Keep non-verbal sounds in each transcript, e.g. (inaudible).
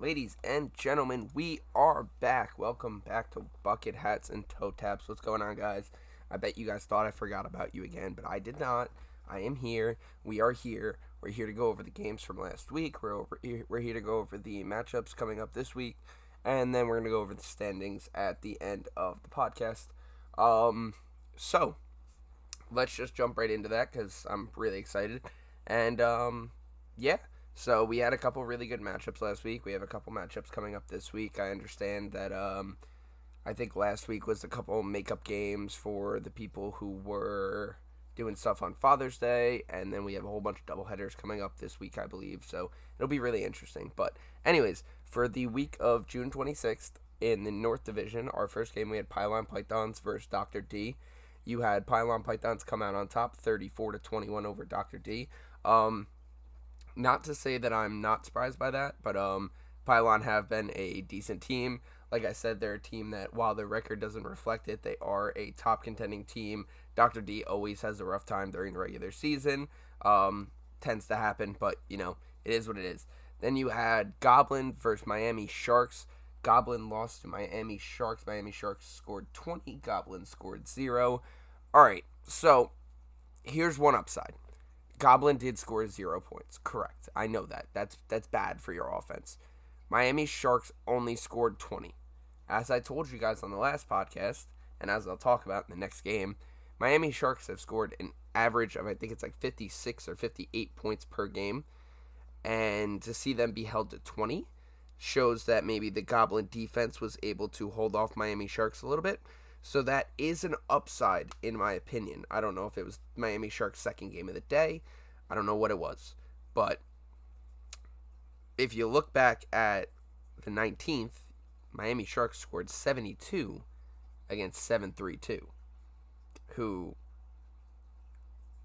Ladies and gentlemen, we are back. Welcome back to Bucket Hats and Toe Taps. What's going on, guys? I bet you guys thought I forgot about you again, but I did not. I am here. We are here. We're here to go over the games from last week. We're over. We're here to go over the matchups coming up this week, and then we're gonna go over the standings at the end of the podcast. Um, so let's just jump right into that because I'm really excited, and um, yeah. So we had a couple really good matchups last week. We have a couple matchups coming up this week. I understand that um, I think last week was a couple makeup games for the people who were doing stuff on Father's Day, and then we have a whole bunch of double headers coming up this week, I believe. So it'll be really interesting. But anyways, for the week of June 26th in the North Division, our first game we had Pylon Pythons versus Dr. D. You had Pylon Pythons come out on top, 34 to 21 over Dr. D. Um, not to say that I'm not surprised by that, but um, Pylon have been a decent team. Like I said, they're a team that, while their record doesn't reflect it, they are a top contending team. Dr. D always has a rough time during the regular season. Um, tends to happen, but, you know, it is what it is. Then you had Goblin versus Miami Sharks. Goblin lost to Miami Sharks. Miami Sharks scored 20. Goblin scored 0. All right, so here's one upside. Goblin did score zero points. Correct. I know that. That's that's bad for your offense. Miami Sharks only scored 20. As I told you guys on the last podcast, and as I'll talk about in the next game, Miami Sharks have scored an average of I think it's like 56 or 58 points per game. And to see them be held to 20 shows that maybe the Goblin defense was able to hold off Miami Sharks a little bit. So that is an upside, in my opinion. I don't know if it was Miami Sharks' second game of the day. I don't know what it was. But if you look back at the 19th, Miami Sharks scored 72 against 732, who,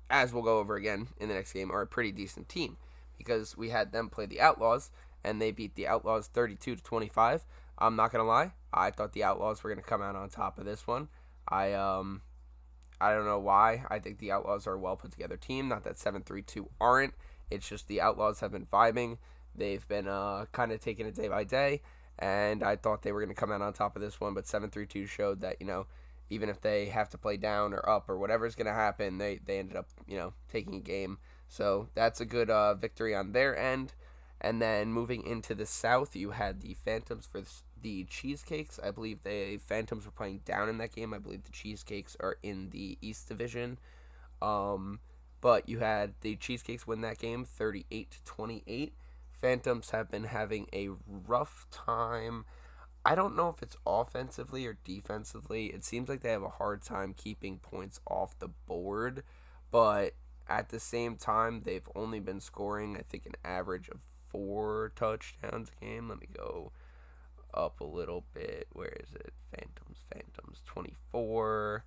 as we'll go over again in the next game, are a pretty decent team because we had them play the Outlaws and they beat the Outlaws 32 to 25. I'm not gonna lie, I thought the Outlaws were gonna come out on top of this one. I um, I don't know why. I think the Outlaws are a well put together team. Not that seven three two aren't. It's just the Outlaws have been vibing. They've been uh kind of taking it day by day, and I thought they were gonna come out on top of this one, but seven three two showed that you know even if they have to play down or up or whatever's gonna happen, they they ended up you know taking a game. So that's a good uh, victory on their end. And then moving into the South, you had the Phantoms for the Cheesecakes. I believe the Phantoms were playing down in that game. I believe the Cheesecakes are in the East Division. Um, but you had the Cheesecakes win that game 38 to 28. Phantoms have been having a rough time. I don't know if it's offensively or defensively. It seems like they have a hard time keeping points off the board, but at the same time, they've only been scoring, I think, an average of four touchdowns a game. Let me go up a little bit. Where is it? Phantoms, Phantoms, 24.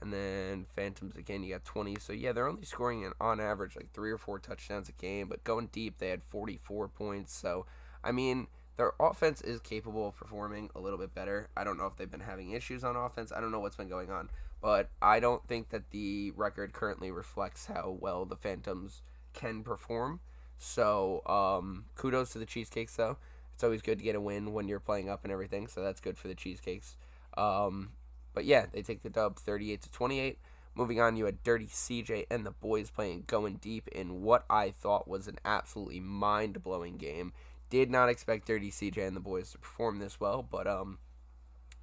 And then Phantoms again, you got 20. So yeah, they're only scoring on average like three or four touchdowns a game, but going deep, they had 44 points. So, I mean, their offense is capable of performing a little bit better. I don't know if they've been having issues on offense. I don't know what's been going on, but I don't think that the record currently reflects how well the Phantoms can perform. So, um, kudos to the Cheesecakes, though. It's always good to get a win when you're playing up and everything, so that's good for the Cheesecakes. Um, but yeah, they take the dub 38 to 28. Moving on, you had Dirty CJ and the boys playing going deep in what I thought was an absolutely mind blowing game. Did not expect Dirty CJ and the boys to perform this well, but um,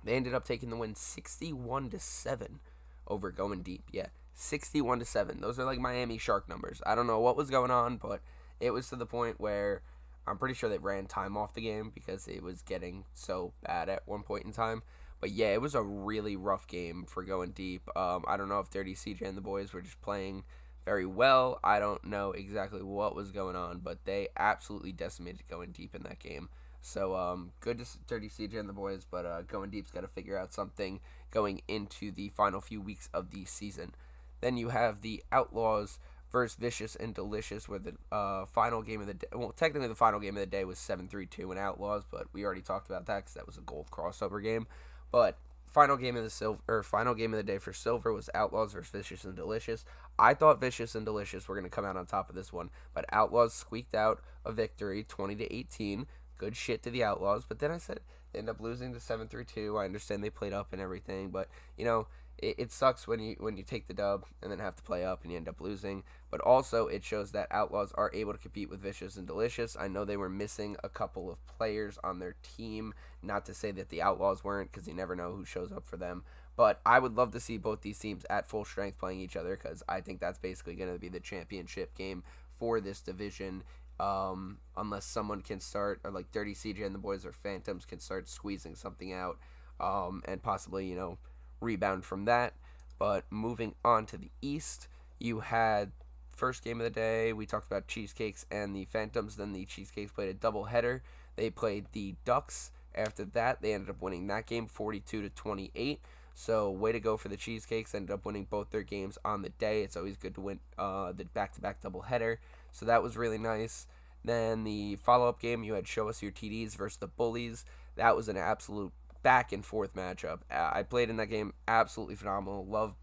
they ended up taking the win 61 to 7 over going deep. Yeah, 61 to 7. Those are like Miami Shark numbers. I don't know what was going on, but it was to the point where I'm pretty sure they ran time off the game because it was getting so bad at one point in time. But yeah, it was a really rough game for going deep. Um, I don't know if Dirty CJ and the boys were just playing very well. I don't know exactly what was going on, but they absolutely decimated going deep in that game. So um, good to Dirty CJ and the boys, but uh, going deep's got to figure out something going into the final few weeks of the season. Then you have the Outlaws versus Vicious and Delicious, where the uh, final game of the day, well, technically the final game of the day was 7-3-2 in Outlaws, but we already talked about that because that was a gold crossover game. But final game of the silver or final game of the day for silver was Outlaws versus Vicious and Delicious. I thought Vicious and Delicious were going to come out on top of this one, but Outlaws squeaked out a victory, 20 to 18. good shit to the Outlaws. But then I said they end up losing to seven three two. I understand they played up and everything, but you know it, it sucks when you when you take the dub and then have to play up and you end up losing. But also it shows that Outlaws are able to compete with Vicious and Delicious. I know they were missing a couple of players on their team. Not to say that the Outlaws weren't, because you never know who shows up for them. But I would love to see both these teams at full strength playing each other because I think that's basically going to be the championship game for this division. Um, unless someone can start, or like Dirty CJ and the boys or Phantoms can start squeezing something out, um, and possibly you know rebound from that. But moving on to the East, you had first game of the day. We talked about Cheesecakes and the Phantoms. Then the Cheesecakes played a double header. They played the Ducks. After that, they ended up winning that game 42 to 28. So way to go for the Cheesecakes. Ended up winning both their games on the day. It's always good to win uh, the back-to-back doubleheader. So that was really nice. Then the follow-up game, you had Show Us Your TDs versus the Bullies. That was an absolute back and forth matchup. I played in that game absolutely phenomenal. Love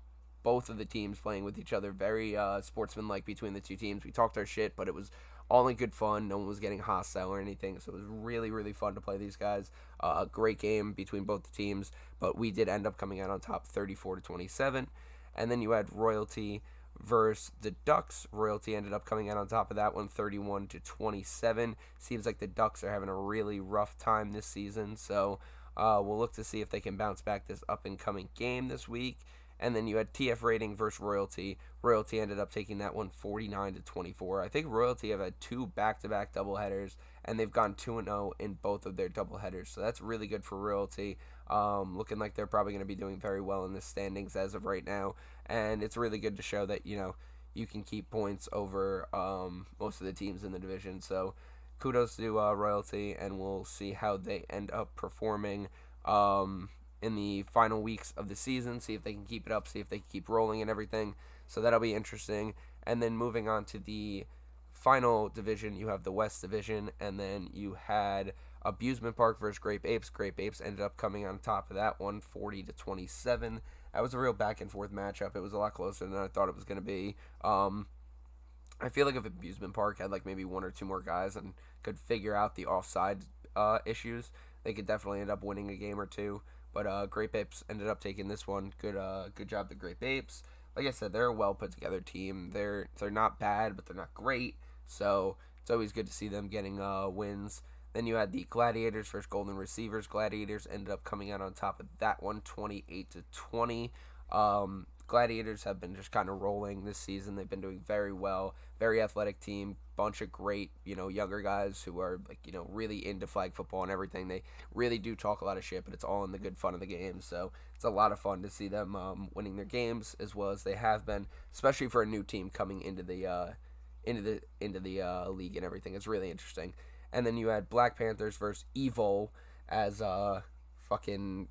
both of the teams playing with each other. Very uh, sportsmanlike between the two teams. We talked our shit, but it was all in good fun. No one was getting hostile or anything, so it was really, really fun to play these guys. Uh, a uh, great game between both the teams, but we did end up coming out on top, 34 to 27. And then you had Royalty versus the Ducks. Royalty ended up coming out on top of that one, 31 to 27. Seems like the Ducks are having a really rough time this season, so uh, we'll look to see if they can bounce back this up and coming game this week. And then you had TF Rating versus Royalty. Royalty ended up taking that one 49 to 24. I think Royalty have had two back-to-back doubleheaders, and they've gone 2 0 in both of their doubleheaders. So that's really good for Royalty. Um, looking like they're probably going to be doing very well in the standings as of right now. And it's really good to show that, you know, you can keep points over um, most of the teams in the division. So kudos to uh, Royalty, and we'll see how they end up performing. Um, in the final weeks of the season, see if they can keep it up, see if they can keep rolling and everything. So that'll be interesting. And then moving on to the final division, you have the West Division, and then you had Abusement Park versus Grape Apes. Grape Apes ended up coming on top of that one, 40 to 27. That was a real back and forth matchup. It was a lot closer than I thought it was going to be. Um, I feel like if amusement Park had like maybe one or two more guys and could figure out the offside uh, issues, they could definitely end up winning a game or two. But uh, Grape Apes ended up taking this one. Good, uh, good job, the Grape Apes. Like I said, they're a well put together team. They're they're not bad, but they're not great. So it's always good to see them getting uh, wins. Then you had the Gladiators versus Golden Receivers. Gladiators ended up coming out on top of that one, 28 to 20. Um, Gladiators have been just kind of rolling this season. They've been doing very well. Very athletic team, bunch of great, you know, younger guys who are like, you know, really into flag football and everything. They really do talk a lot of shit, but it's all in the good fun of the game. So it's a lot of fun to see them um, winning their games as well as they have been, especially for a new team coming into the uh, into the into the uh, league and everything. It's really interesting. And then you had Black Panthers versus Evil as uh fucking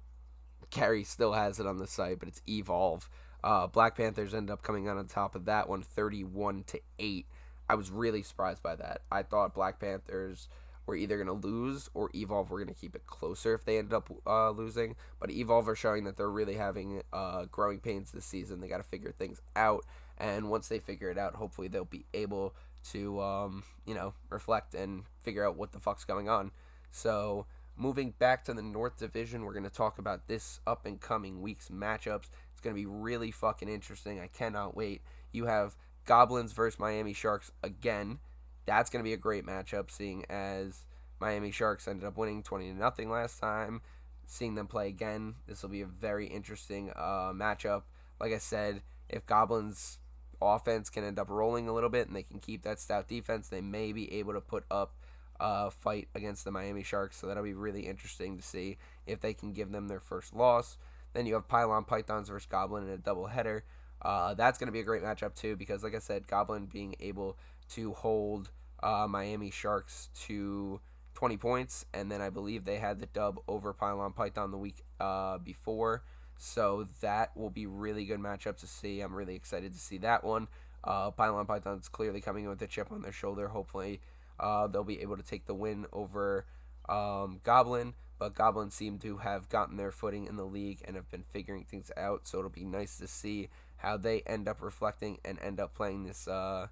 Gary still has it on the site, but it's Evolve. Uh, Black Panthers ended up coming out on top of that one, 31 to eight. I was really surprised by that. I thought Black Panthers were either going to lose or Evolve were going to keep it closer if they ended up uh, losing. But Evolve are showing that they're really having uh, growing pains this season. They got to figure things out, and once they figure it out, hopefully they'll be able to, um, you know, reflect and figure out what the fuck's going on. So moving back to the North Division, we're going to talk about this up and coming week's matchups going to be really fucking interesting. I cannot wait. You have Goblins versus Miami Sharks again. That's going to be a great matchup, seeing as Miami Sharks ended up winning 20 to nothing last time. Seeing them play again, this will be a very interesting uh, matchup. Like I said, if Goblins offense can end up rolling a little bit and they can keep that stout defense, they may be able to put up a fight against the Miami Sharks. So that'll be really interesting to see if they can give them their first loss. Then you have Pylon Pythons versus Goblin in a doubleheader. Uh, that's going to be a great matchup too because, like I said, Goblin being able to hold uh, Miami Sharks to 20 points, and then I believe they had the dub over Pylon Python the week uh, before. So that will be really good matchup to see. I'm really excited to see that one. Uh, Pylon Python's clearly coming in with a chip on their shoulder. Hopefully, uh, they'll be able to take the win over um, Goblin but Goblins seem to have gotten their footing in the league and have been figuring things out. So it'll be nice to see how they end up reflecting and end up playing this uh,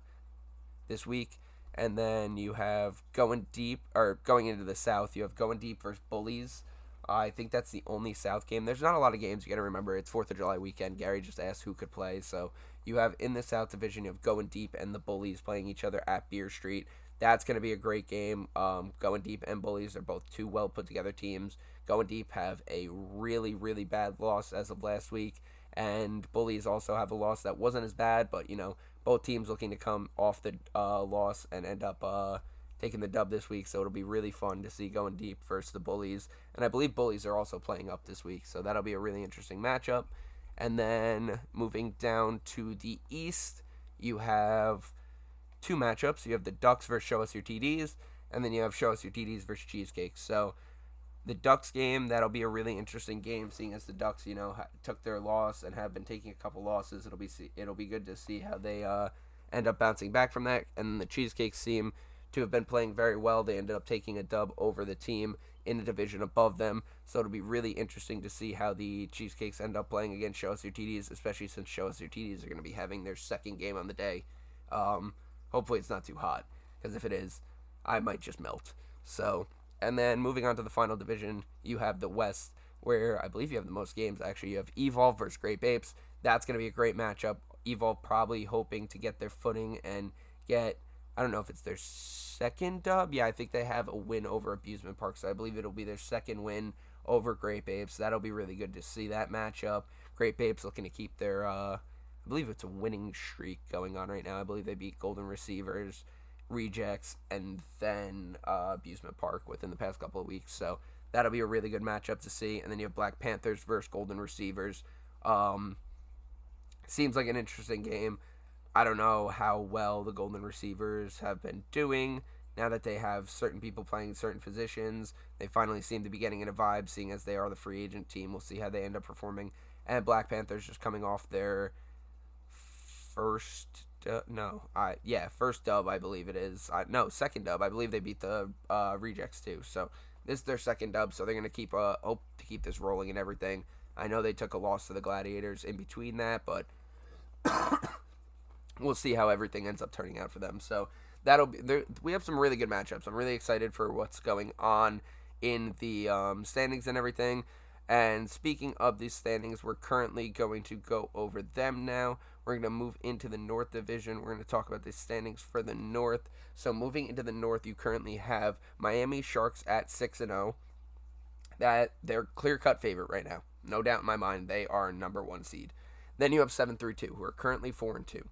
this week. And then you have going deep, or going into the South, you have going deep versus Bullies. I think that's the only South game. There's not a lot of games. You got to remember it's Fourth of July weekend. Gary just asked who could play, so you have in the South Division, you have Going Deep and the Bullies playing each other at Beer Street. That's going to be a great game. Um, Going Deep and Bullies are both two well put together teams. Going Deep have a really, really bad loss as of last week, and Bullies also have a loss that wasn't as bad, but you know, both teams looking to come off the uh, loss and end up uh, taking the dub this week. So it'll be really fun to see Going Deep versus the Bullies, and I believe Bullies are also playing up this week, so that'll be a really interesting matchup. And then moving down to the East, you have two matchups. You have the Ducks versus Show Us Your TDs, and then you have Show Us Your TDs versus Cheesecakes. So the Ducks game, that'll be a really interesting game, seeing as the Ducks, you know, took their loss and have been taking a couple losses. It'll be it'll be good to see how they uh, end up bouncing back from that. And the Cheesecakes seem to have been playing very well. They ended up taking a dub over the team in the division above them. So it'll be really interesting to see how the Cheesecakes end up playing against Show Us Your TDs, especially since Show Us Your TDs are going to be having their second game on the day. Um, hopefully it's not too hot, because if it is, I might just melt. So, and then moving on to the final division, you have the West, where I believe you have the most games. Actually, you have Evolve versus Grape Apes. That's going to be a great matchup. Evolve probably hoping to get their footing and get I don't know if it's their second dub. Yeah, I think they have a win over Abusement Park, so I believe it'll be their second win over Grape Apes. That'll be really good to see that matchup. Grape Apes looking to keep their, uh, I believe it's a winning streak going on right now. I believe they beat Golden Receivers, Rejects, and then uh, Abusement Park within the past couple of weeks. So that'll be a really good matchup to see. And then you have Black Panthers versus Golden Receivers. Um, seems like an interesting game. I don't know how well the Golden Receivers have been doing now that they have certain people playing certain positions. They finally seem to be getting in a vibe, seeing as they are the free agent team. We'll see how they end up performing. And Black Panthers just coming off their first. No, I yeah, first dub I believe it is. I, no, second dub. I believe they beat the uh, Rejects too. So this is their second dub. So they're gonna keep uh, hope to keep this rolling and everything. I know they took a loss to the Gladiators in between that, but (coughs) we'll see how everything ends up turning out for them. So that'll be there. We have some really good matchups. I'm really excited for what's going on in the um, standings and everything. And speaking of these standings, we're currently going to go over them now. We're going to move into the North Division. We're going to talk about the standings for the North. So moving into the North, you currently have Miami Sharks at six and zero. Oh. That they're clear cut favorite right now, no doubt in my mind. They are number one seed. Then you have seven through two, who are currently four and two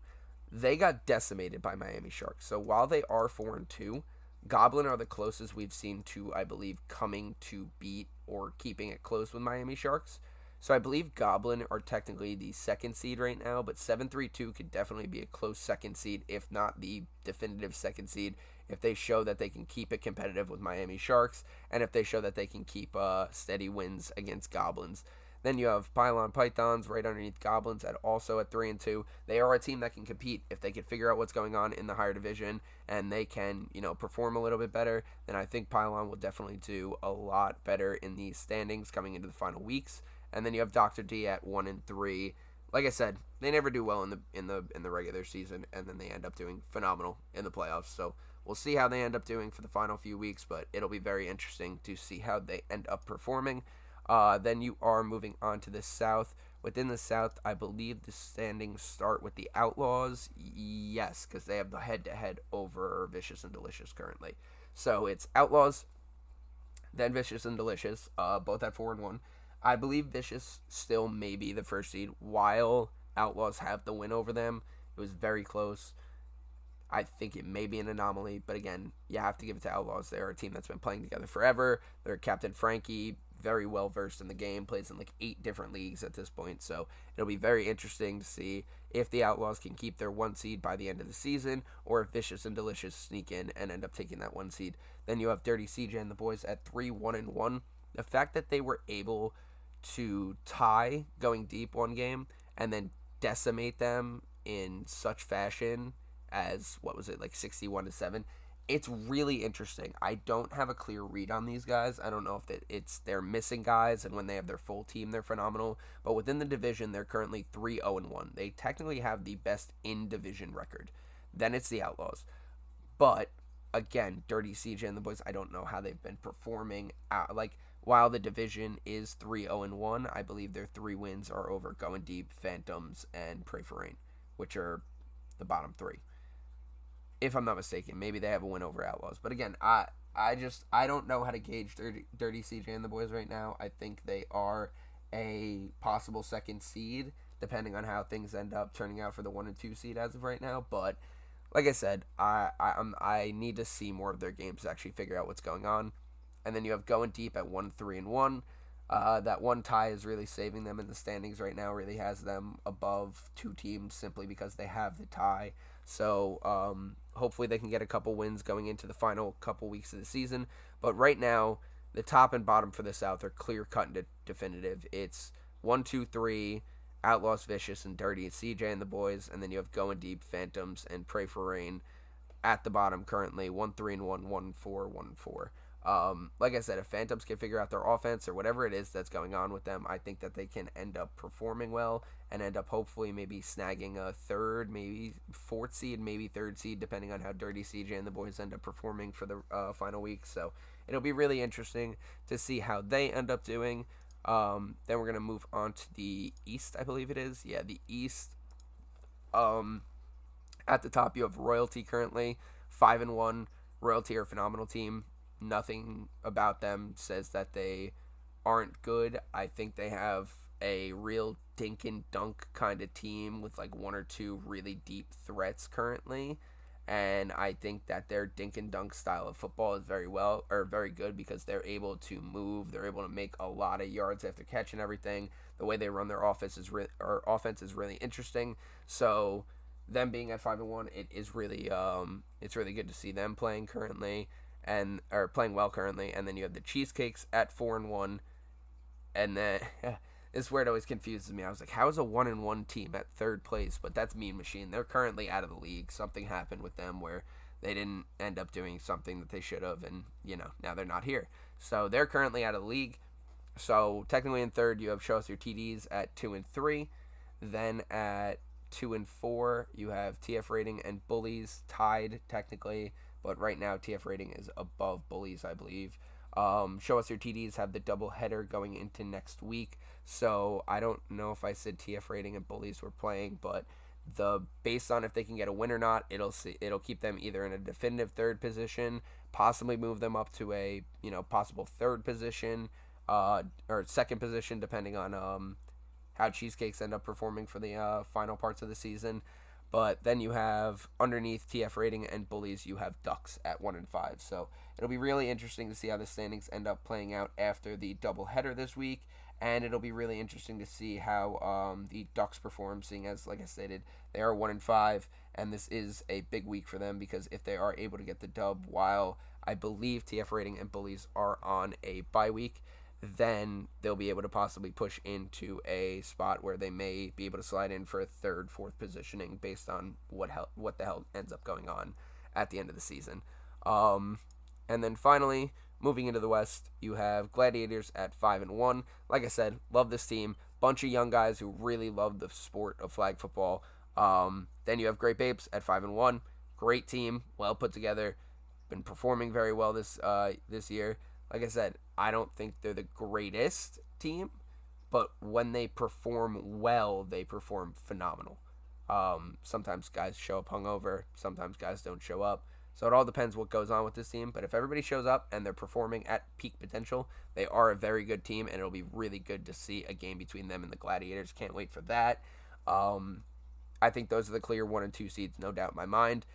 they got decimated by Miami Sharks. So while they are four and two, Goblin are the closest we've seen to, I believe, coming to beat or keeping it close with Miami Sharks. So I believe Goblin are technically the second seed right now, but 7-3-2 could definitely be a close second seed, if not the definitive second seed, if they show that they can keep it competitive with Miami Sharks, and if they show that they can keep uh, steady wins against Goblins. Then you have Pylon Pythons right underneath Goblins at also at three and two. They are a team that can compete if they can figure out what's going on in the higher division and they can you know perform a little bit better. Then I think Pylon will definitely do a lot better in these standings coming into the final weeks. And then you have Doctor D at one and three. Like I said, they never do well in the in the in the regular season, and then they end up doing phenomenal in the playoffs. So we'll see how they end up doing for the final few weeks, but it'll be very interesting to see how they end up performing. Uh, then you are moving on to the South. Within the South, I believe the standings start with the Outlaws. Yes, because they have the head to head over Vicious and Delicious currently. So it's Outlaws, then Vicious and Delicious, uh, both at 4 and 1. I believe Vicious still may be the first seed, while Outlaws have the win over them. It was very close. I think it may be an anomaly, but again, you have to give it to Outlaws. They're a team that's been playing together forever. Their captain Frankie very well versed in the game, plays in like eight different leagues at this point. So it'll be very interesting to see if the Outlaws can keep their one seed by the end of the season, or if Vicious and Delicious sneak in and end up taking that one seed. Then you have Dirty CJ and the boys at three, one, and one. The fact that they were able to tie going deep one game and then decimate them in such fashion as what was it like 61 to 7 it's really interesting. I don't have a clear read on these guys. I don't know if it's they're missing guys, and when they have their full team, they're phenomenal. But within the division, they're currently 3 0 1. They technically have the best in division record. Then it's the Outlaws. But again, Dirty CJ and the boys, I don't know how they've been performing. Out, like while the division is 3 0 1, I believe their three wins are over Going Deep, Phantoms, and Pray for Rain, which are the bottom three. If I'm not mistaken, maybe they have a win over Outlaws. But again, I I just I don't know how to gauge Dirty, Dirty CJ and the boys right now. I think they are a possible second seed, depending on how things end up turning out for the one and two seed as of right now. But like I said, I I, I'm, I need to see more of their games to actually figure out what's going on. And then you have going deep at one three and one. Uh, that one tie is really saving them in the standings right now. Really has them above two teams simply because they have the tie. So um, hopefully they can get a couple wins going into the final couple weeks of the season. But right now, the top and bottom for the South are clear cut and de- definitive. It's one, two, three, Outlaws, Vicious, and Dirty, and CJ and the boys, and then you have Going Deep, Phantoms, and Pray for Rain at the bottom currently. One, three, and one, one, four, one, four. Um, like I said, if Phantoms can figure out their offense or whatever it is that's going on with them, I think that they can end up performing well and end up hopefully maybe snagging a third, maybe fourth seed, maybe third seed, depending on how Dirty CJ and the boys end up performing for the uh, final week. So it'll be really interesting to see how they end up doing. Um, then we're gonna move on to the East, I believe it is. Yeah, the East. Um, at the top, you have Royalty currently five and one. Royalty are a phenomenal team nothing about them says that they aren't good. I think they have a real dink and dunk kind of team with like one or two really deep threats currently. And I think that their dink and dunk style of football is very well or very good because they're able to move. They're able to make a lot of yards after catch and everything. The way they run their offense is re- or offense is really interesting. So them being at five and one, it is really um, it's really good to see them playing currently and are playing well currently, and then you have the Cheesecakes at four and one, and then (laughs) this is where it always confuses me. I was like, how is a one and one team at third place? But that's Mean Machine. They're currently out of the league. Something happened with them where they didn't end up doing something that they should have, and you know now they're not here. So they're currently out of the league. So technically in third, you have Show Us Your TDs at two and three. Then at two and four, you have TF Rating and Bullies tied technically but right now TF rating is above Bullies, I believe. Um, Show Us Your TDs have the double header going into next week, so I don't know if I said TF rating and Bullies were playing, but the based on if they can get a win or not, it'll see it'll keep them either in a definitive third position, possibly move them up to a you know possible third position, uh, or second position depending on um, how cheesecakes end up performing for the uh, final parts of the season. But then you have underneath TF rating and bullies, you have Ducks at one and five. So it'll be really interesting to see how the standings end up playing out after the double header this week, and it'll be really interesting to see how um, the Ducks perform. Seeing as, like I stated, they are one and five, and this is a big week for them because if they are able to get the dub, while I believe TF rating and bullies are on a bye week then they'll be able to possibly push into a spot where they may be able to slide in for a third, fourth positioning based on what what the hell ends up going on at the end of the season. Um, and then finally, moving into the West, you have Gladiators at five and one. Like I said, love this team. Bunch of young guys who really love the sport of flag football. Um, then you have Grape Apes at five and one. Great team, well put together. Been performing very well this uh, this year. Like I said, I don't think they're the greatest team, but when they perform well, they perform phenomenal. Um, sometimes guys show up hungover, sometimes guys don't show up. So it all depends what goes on with this team. But if everybody shows up and they're performing at peak potential, they are a very good team, and it'll be really good to see a game between them and the Gladiators. Can't wait for that. Um, I think those are the clear one and two seeds, no doubt in my mind.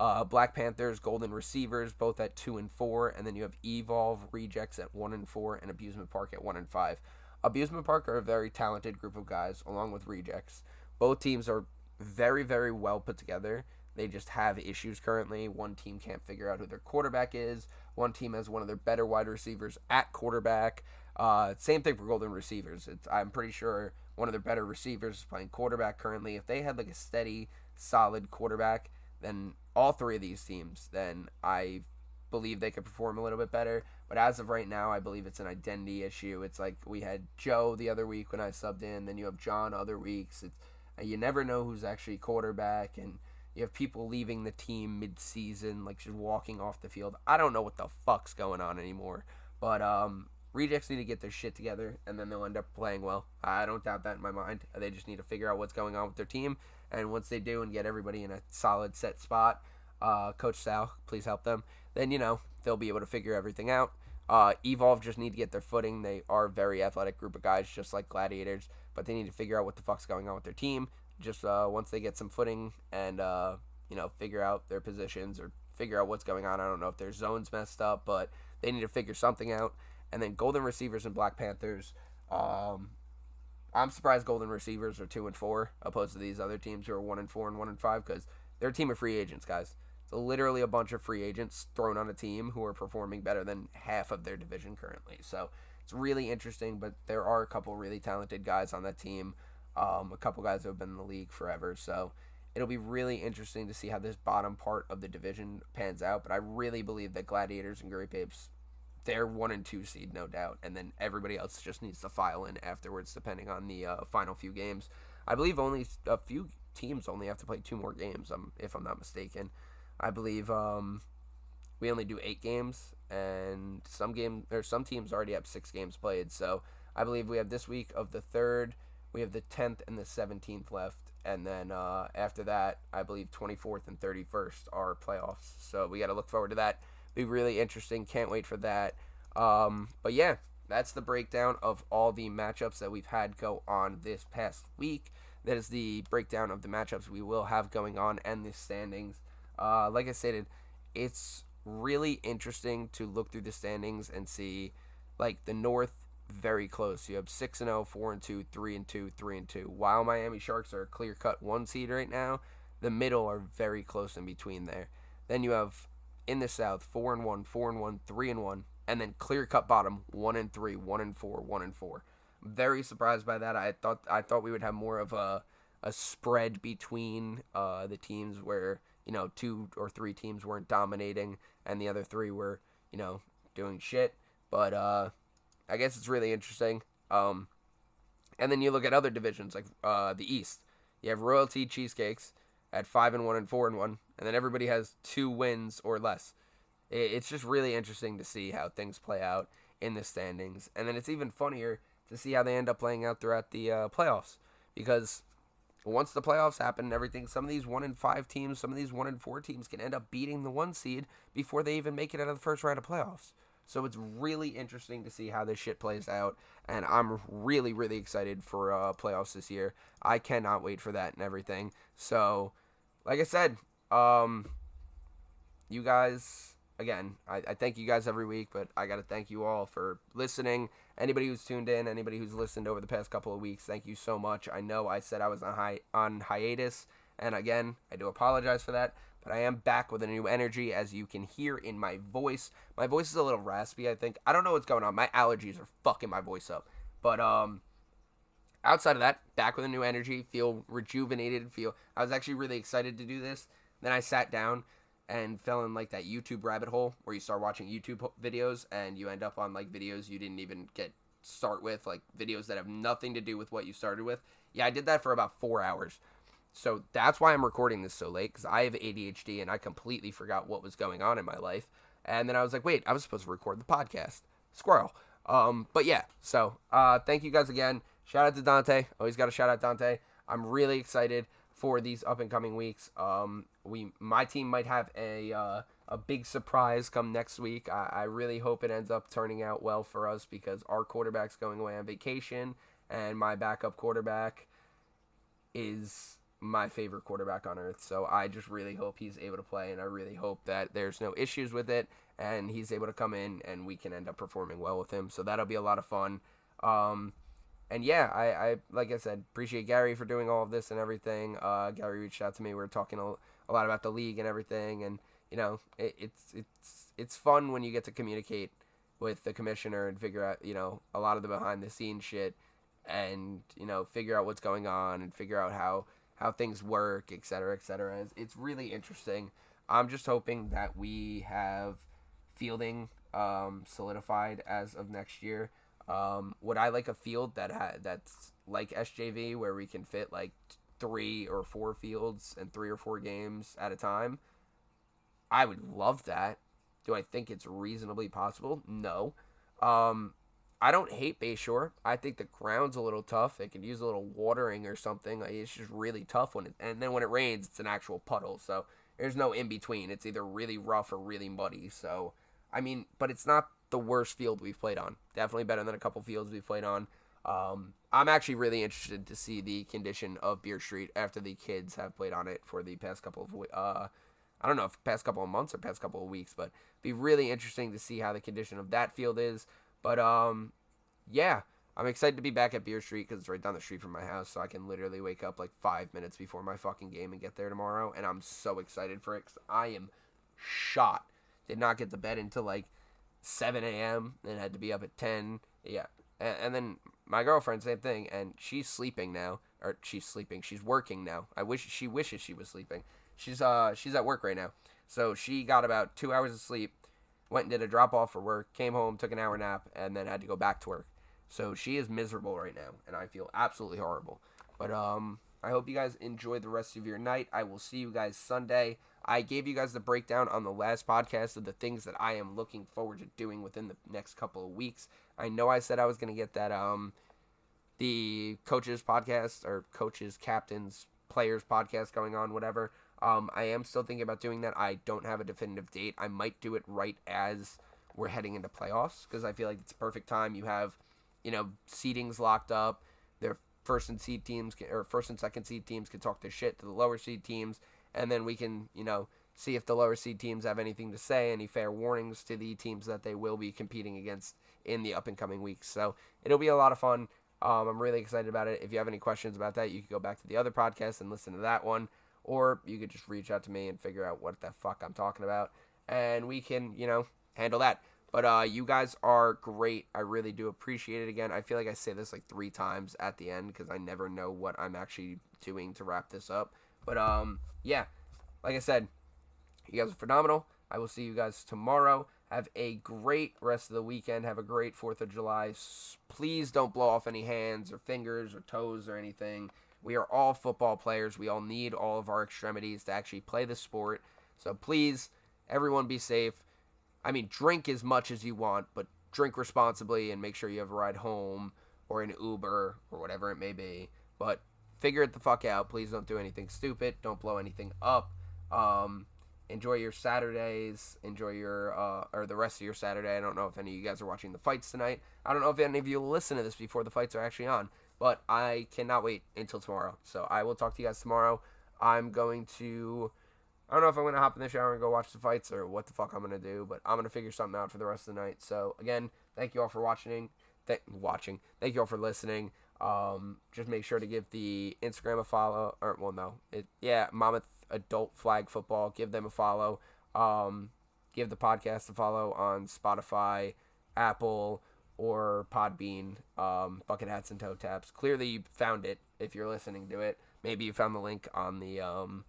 Uh, Black Panthers, Golden Receivers, both at two and four, and then you have Evolve Rejects at one and four, and Abusement Park at one and five. Abusement Park are a very talented group of guys, along with Rejects. Both teams are very, very well put together. They just have issues currently. One team can't figure out who their quarterback is. One team has one of their better wide receivers at quarterback. Uh, same thing for Golden Receivers. It's, I'm pretty sure one of their better receivers is playing quarterback currently. If they had like a steady, solid quarterback, then all three of these teams, then I believe they could perform a little bit better. But as of right now, I believe it's an identity issue. It's like we had Joe the other week when I subbed in, then you have John other weeks. It's you never know who's actually quarterback, and You have people leaving the team mid-season, like just walking off the field. I don't know what the fuck's going on anymore. But um, rejects need to get their shit together, and then they'll end up playing well. I don't doubt that in my mind. They just need to figure out what's going on with their team, and once they do and get everybody in a solid set spot, uh, Coach Sal, please help them. Then you know they'll be able to figure everything out. Uh, Evolve just need to get their footing. They are a very athletic group of guys, just like Gladiators, but they need to figure out what the fuck's going on with their team. Just uh, once they get some footing and uh, you know figure out their positions or figure out what's going on. I don't know if their zones messed up, but they need to figure something out. And then Golden Receivers and Black Panthers. Um, I'm surprised Golden Receivers are two and four, opposed to these other teams who are one and four and one and five, because they're a team of free agents, guys. It's literally a bunch of free agents thrown on a team who are performing better than half of their division currently. So it's really interesting, but there are a couple really talented guys on that team. Um, a couple guys who have been in the league forever. So it'll be really interesting to see how this bottom part of the division pans out. But I really believe that Gladiators and Grape Apes they're one and two seed, no doubt, and then everybody else just needs to file in afterwards, depending on the uh, final few games. I believe only a few teams only have to play two more games, um, if I'm not mistaken. I believe um, we only do eight games, and some game or some teams already have six games played. So I believe we have this week of the third, we have the tenth and the seventeenth left, and then uh, after that, I believe twenty fourth and thirty first are playoffs. So we got to look forward to that be really interesting. Can't wait for that. Um, but yeah, that's the breakdown of all the matchups that we've had go on this past week. That is the breakdown of the matchups we will have going on and the standings. Uh, like I stated, it's really interesting to look through the standings and see like the North very close. You have 6 and 0, 4 and 2, 3 and 2, 3 and 2. While Miami Sharks are a clear-cut 1 seed right now, the middle are very close in between there. Then you have in the South, four and one, four and one, three and one, and then clear cut bottom, one and three, one and four, one and four. Very surprised by that. I thought I thought we would have more of a a spread between uh, the teams where you know two or three teams weren't dominating and the other three were you know doing shit. But uh, I guess it's really interesting. Um, and then you look at other divisions like uh, the East. You have Royalty Cheesecakes at five and one and four and one, and then everybody has two wins or less. It's just really interesting to see how things play out in the standings, and then it's even funnier to see how they end up playing out throughout the uh, playoffs because once the playoffs happen and everything, some of these one and five teams, some of these one and four teams can end up beating the one seed before they even make it out of the first round of playoffs. So it's really interesting to see how this shit plays out, and I'm really, really excited for uh, playoffs this year. I cannot wait for that and everything. So like I said, um, you guys, again, I, I thank you guys every week, but I got to thank you all for listening. Anybody who's tuned in, anybody who's listened over the past couple of weeks, thank you so much. I know I said I was on, hi- on hiatus, and again, I do apologize for that, but I am back with a new energy, as you can hear in my voice. My voice is a little raspy, I think. I don't know what's going on. My allergies are fucking my voice up. But, um, outside of that, back with a new energy, feel rejuvenated, feel I was actually really excited to do this. Then I sat down and fell in like that YouTube rabbit hole where you start watching YouTube videos and you end up on like videos you didn't even get start with, like videos that have nothing to do with what you started with. Yeah, I did that for about 4 hours. So that's why I'm recording this so late cuz I have ADHD and I completely forgot what was going on in my life. And then I was like, "Wait, I was supposed to record the podcast." Squirrel. Um, but yeah, so uh, thank you guys again. Shout out to Dante. Always got to shout out Dante. I'm really excited for these up and coming weeks. Um, we my team might have a uh, a big surprise come next week. I, I really hope it ends up turning out well for us because our quarterback's going away on vacation, and my backup quarterback is my favorite quarterback on earth. So I just really hope he's able to play, and I really hope that there's no issues with it, and he's able to come in, and we can end up performing well with him. So that'll be a lot of fun. Um, and yeah, I, I like I said, appreciate Gary for doing all of this and everything. Uh, Gary reached out to me. We were talking a, a lot about the league and everything, and you know, it, it's it's it's fun when you get to communicate with the commissioner and figure out you know a lot of the behind the scenes shit, and you know figure out what's going on and figure out how how things work, et cetera, et cetera. It's, it's really interesting. I'm just hoping that we have fielding um, solidified as of next year. Um, would I like a field that ha- that's like SJV where we can fit like three or four fields and three or four games at a time. I would love that. Do I think it's reasonably possible? No. Um, I don't hate Bayshore. I think the ground's a little tough. They could use a little watering or something. It's just really tough when it, and then when it rains, it's an actual puddle. So there's no in between. It's either really rough or really muddy. So, I mean, but it's not the worst field we've played on. Definitely better than a couple fields we've played on. Um, I'm actually really interested to see the condition of Beer Street after the kids have played on it for the past couple of uh, I don't know if past couple of months or past couple of weeks, but it'd be really interesting to see how the condition of that field is. But um, yeah, I'm excited to be back at Beer Street because it's right down the street from my house, so I can literally wake up like five minutes before my fucking game and get there tomorrow. And I'm so excited for it because I am shot. Did not get to bed until like 7 a.m. and had to be up at 10. Yeah, and, and then my girlfriend, same thing, and she's sleeping now, or she's sleeping. She's working now. I wish she wishes she was sleeping. She's uh she's at work right now, so she got about two hours of sleep, went and did a drop off for work, came home, took an hour nap, and then had to go back to work. So she is miserable right now, and I feel absolutely horrible. But um, I hope you guys enjoy the rest of your night. I will see you guys Sunday. I gave you guys the breakdown on the last podcast of the things that I am looking forward to doing within the next couple of weeks. I know I said I was to get that um the coaches podcast or coaches, captains, players podcast going on whatever. Um I am still thinking about doing that. I don't have a definitive date. I might do it right as we're heading into playoffs because I feel like it's a perfect time. You have, you know, seedings locked up. Their first and seed teams can, or first and second seed teams can talk their shit to the lower seed teams and then we can, you know, see if the lower seed teams have anything to say, any fair warnings to the teams that they will be competing against in the up and coming weeks. So it'll be a lot of fun. Um, I'm really excited about it. If you have any questions about that, you can go back to the other podcast and listen to that one, or you could just reach out to me and figure out what the fuck I'm talking about, and we can, you know, handle that. But uh, you guys are great. I really do appreciate it. Again, I feel like I say this like three times at the end because I never know what I'm actually doing to wrap this up. But um, yeah, like I said, you guys are phenomenal. I will see you guys tomorrow. Have a great rest of the weekend. Have a great 4th of July. Please don't blow off any hands or fingers or toes or anything. We are all football players. We all need all of our extremities to actually play the sport. So please, everyone be safe. I mean, drink as much as you want, but drink responsibly and make sure you have a ride home or an Uber or whatever it may be. But figure it the fuck out. Please don't do anything stupid. Don't blow anything up. Um, enjoy your Saturdays. Enjoy your uh, or the rest of your Saturday. I don't know if any of you guys are watching the fights tonight. I don't know if any of you listen to this before the fights are actually on. But I cannot wait until tomorrow. So I will talk to you guys tomorrow. I'm going to. I don't know if I'm going to hop in the shower and go watch the fights or what the fuck I'm going to do, but I'm going to figure something out for the rest of the night. So, again, thank you all for watching. Th- watching. Thank you all for listening. Um, just make sure to give the Instagram a follow. Or well, no, it yeah, Monmouth Adult Flag Football. Give them a follow. Um, give the podcast a follow on Spotify, Apple, or Podbean. Um, Bucket hats and toe taps. Clearly, you found it if you're listening to it. Maybe you found the link on the um,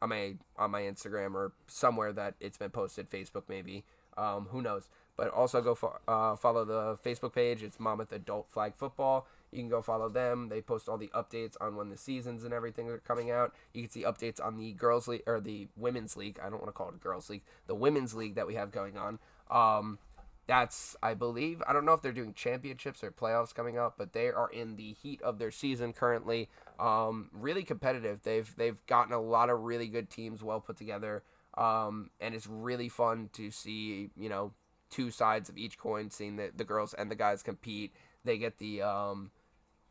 on my on my Instagram or somewhere that it's been posted. Facebook maybe. Um, who knows? But also go fo- uh, follow the Facebook page. It's Monmouth Adult Flag Football. You can go follow them. They post all the updates on when the seasons and everything are coming out. You can see updates on the girls league or the women's league. I don't want to call it girls league. The women's league that we have going on. Um, that's I believe. I don't know if they're doing championships or playoffs coming up, but they are in the heat of their season currently. Um, really competitive. They've they've gotten a lot of really good teams, well put together. Um, and it's really fun to see you know two sides of each coin, seeing the the girls and the guys compete. They get the um,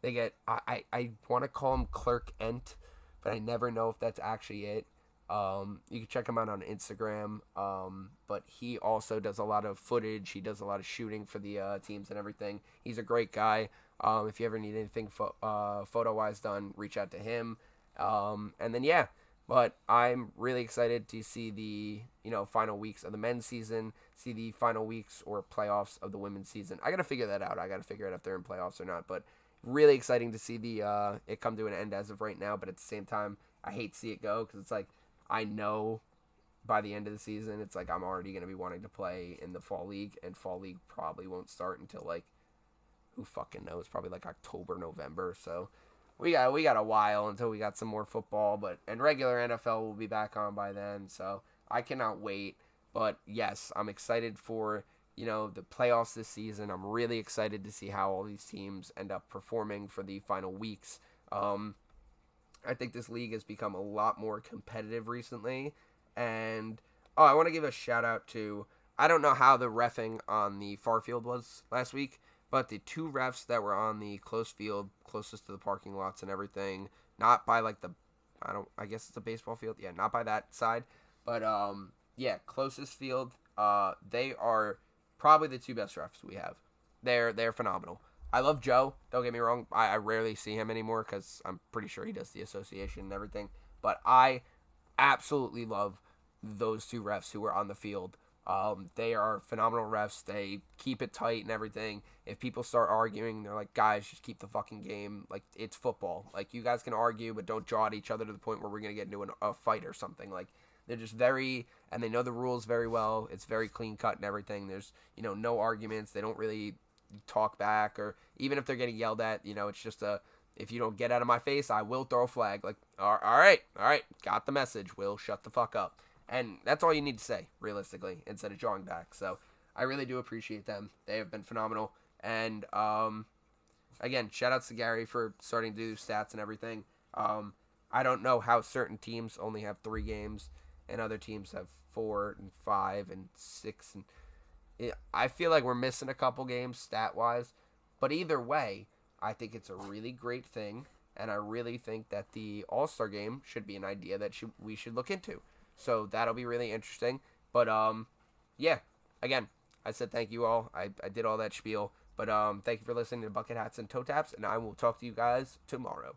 they get I I, I want to call them Clerk Ent, but I never know if that's actually it. Um, you can check him out on Instagram. Um, but he also does a lot of footage. He does a lot of shooting for the uh, teams and everything. He's a great guy. Um, if you ever need anything fo- uh, photo wise done, reach out to him. Um, and then yeah, but I'm really excited to see the you know final weeks of the men's season, see the final weeks or playoffs of the women's season. I gotta figure that out. I gotta figure out if they're in playoffs or not. But really exciting to see the uh, it come to an end as of right now. But at the same time, I hate to see it go because it's like I know by the end of the season, it's like I'm already gonna be wanting to play in the fall league, and fall league probably won't start until like who fucking knows, probably like October, November. So we got we got a while until we got some more football, but and regular NFL will be back on by then. So I cannot wait. But yes, I'm excited for you know the playoffs this season. I'm really excited to see how all these teams end up performing for the final weeks. Um, I think this league has become a lot more competitive recently, and oh, I want to give a shout out to I don't know how the refing on the far field was last week, but the two refs that were on the close field, closest to the parking lots and everything, not by like the I don't I guess it's a baseball field, yeah, not by that side, but um yeah, closest field, uh they are probably the two best refs we have. They're they're phenomenal. I love Joe. Don't get me wrong. I, I rarely see him anymore because I'm pretty sure he does the association and everything. But I absolutely love those two refs who were on the field. Um, they are phenomenal refs. They keep it tight and everything. If people start arguing, they're like, guys, just keep the fucking game. Like, it's football. Like, you guys can argue, but don't draw at each other to the point where we're going to get into an, a fight or something. Like, they're just very, and they know the rules very well. It's very clean cut and everything. There's, you know, no arguments. They don't really talk back, or even if they're getting yelled at, you know, it's just a, if you don't get out of my face, I will throw a flag. Like, all right, all right, got the message. Will shut the fuck up. And that's all you need to say, realistically, instead of drawing back. So I really do appreciate them. They have been phenomenal. And um, again, shout outs to Gary for starting to do stats and everything. Um, I don't know how certain teams only have three games and other teams have four and five and six. And I feel like we're missing a couple games stat wise. But either way, I think it's a really great thing. And I really think that the All Star game should be an idea that should, we should look into. So that'll be really interesting. But um, yeah. Again, I said thank you all. I, I did all that spiel. But um, thank you for listening to Bucket Hats and Toe Taps, and I will talk to you guys tomorrow.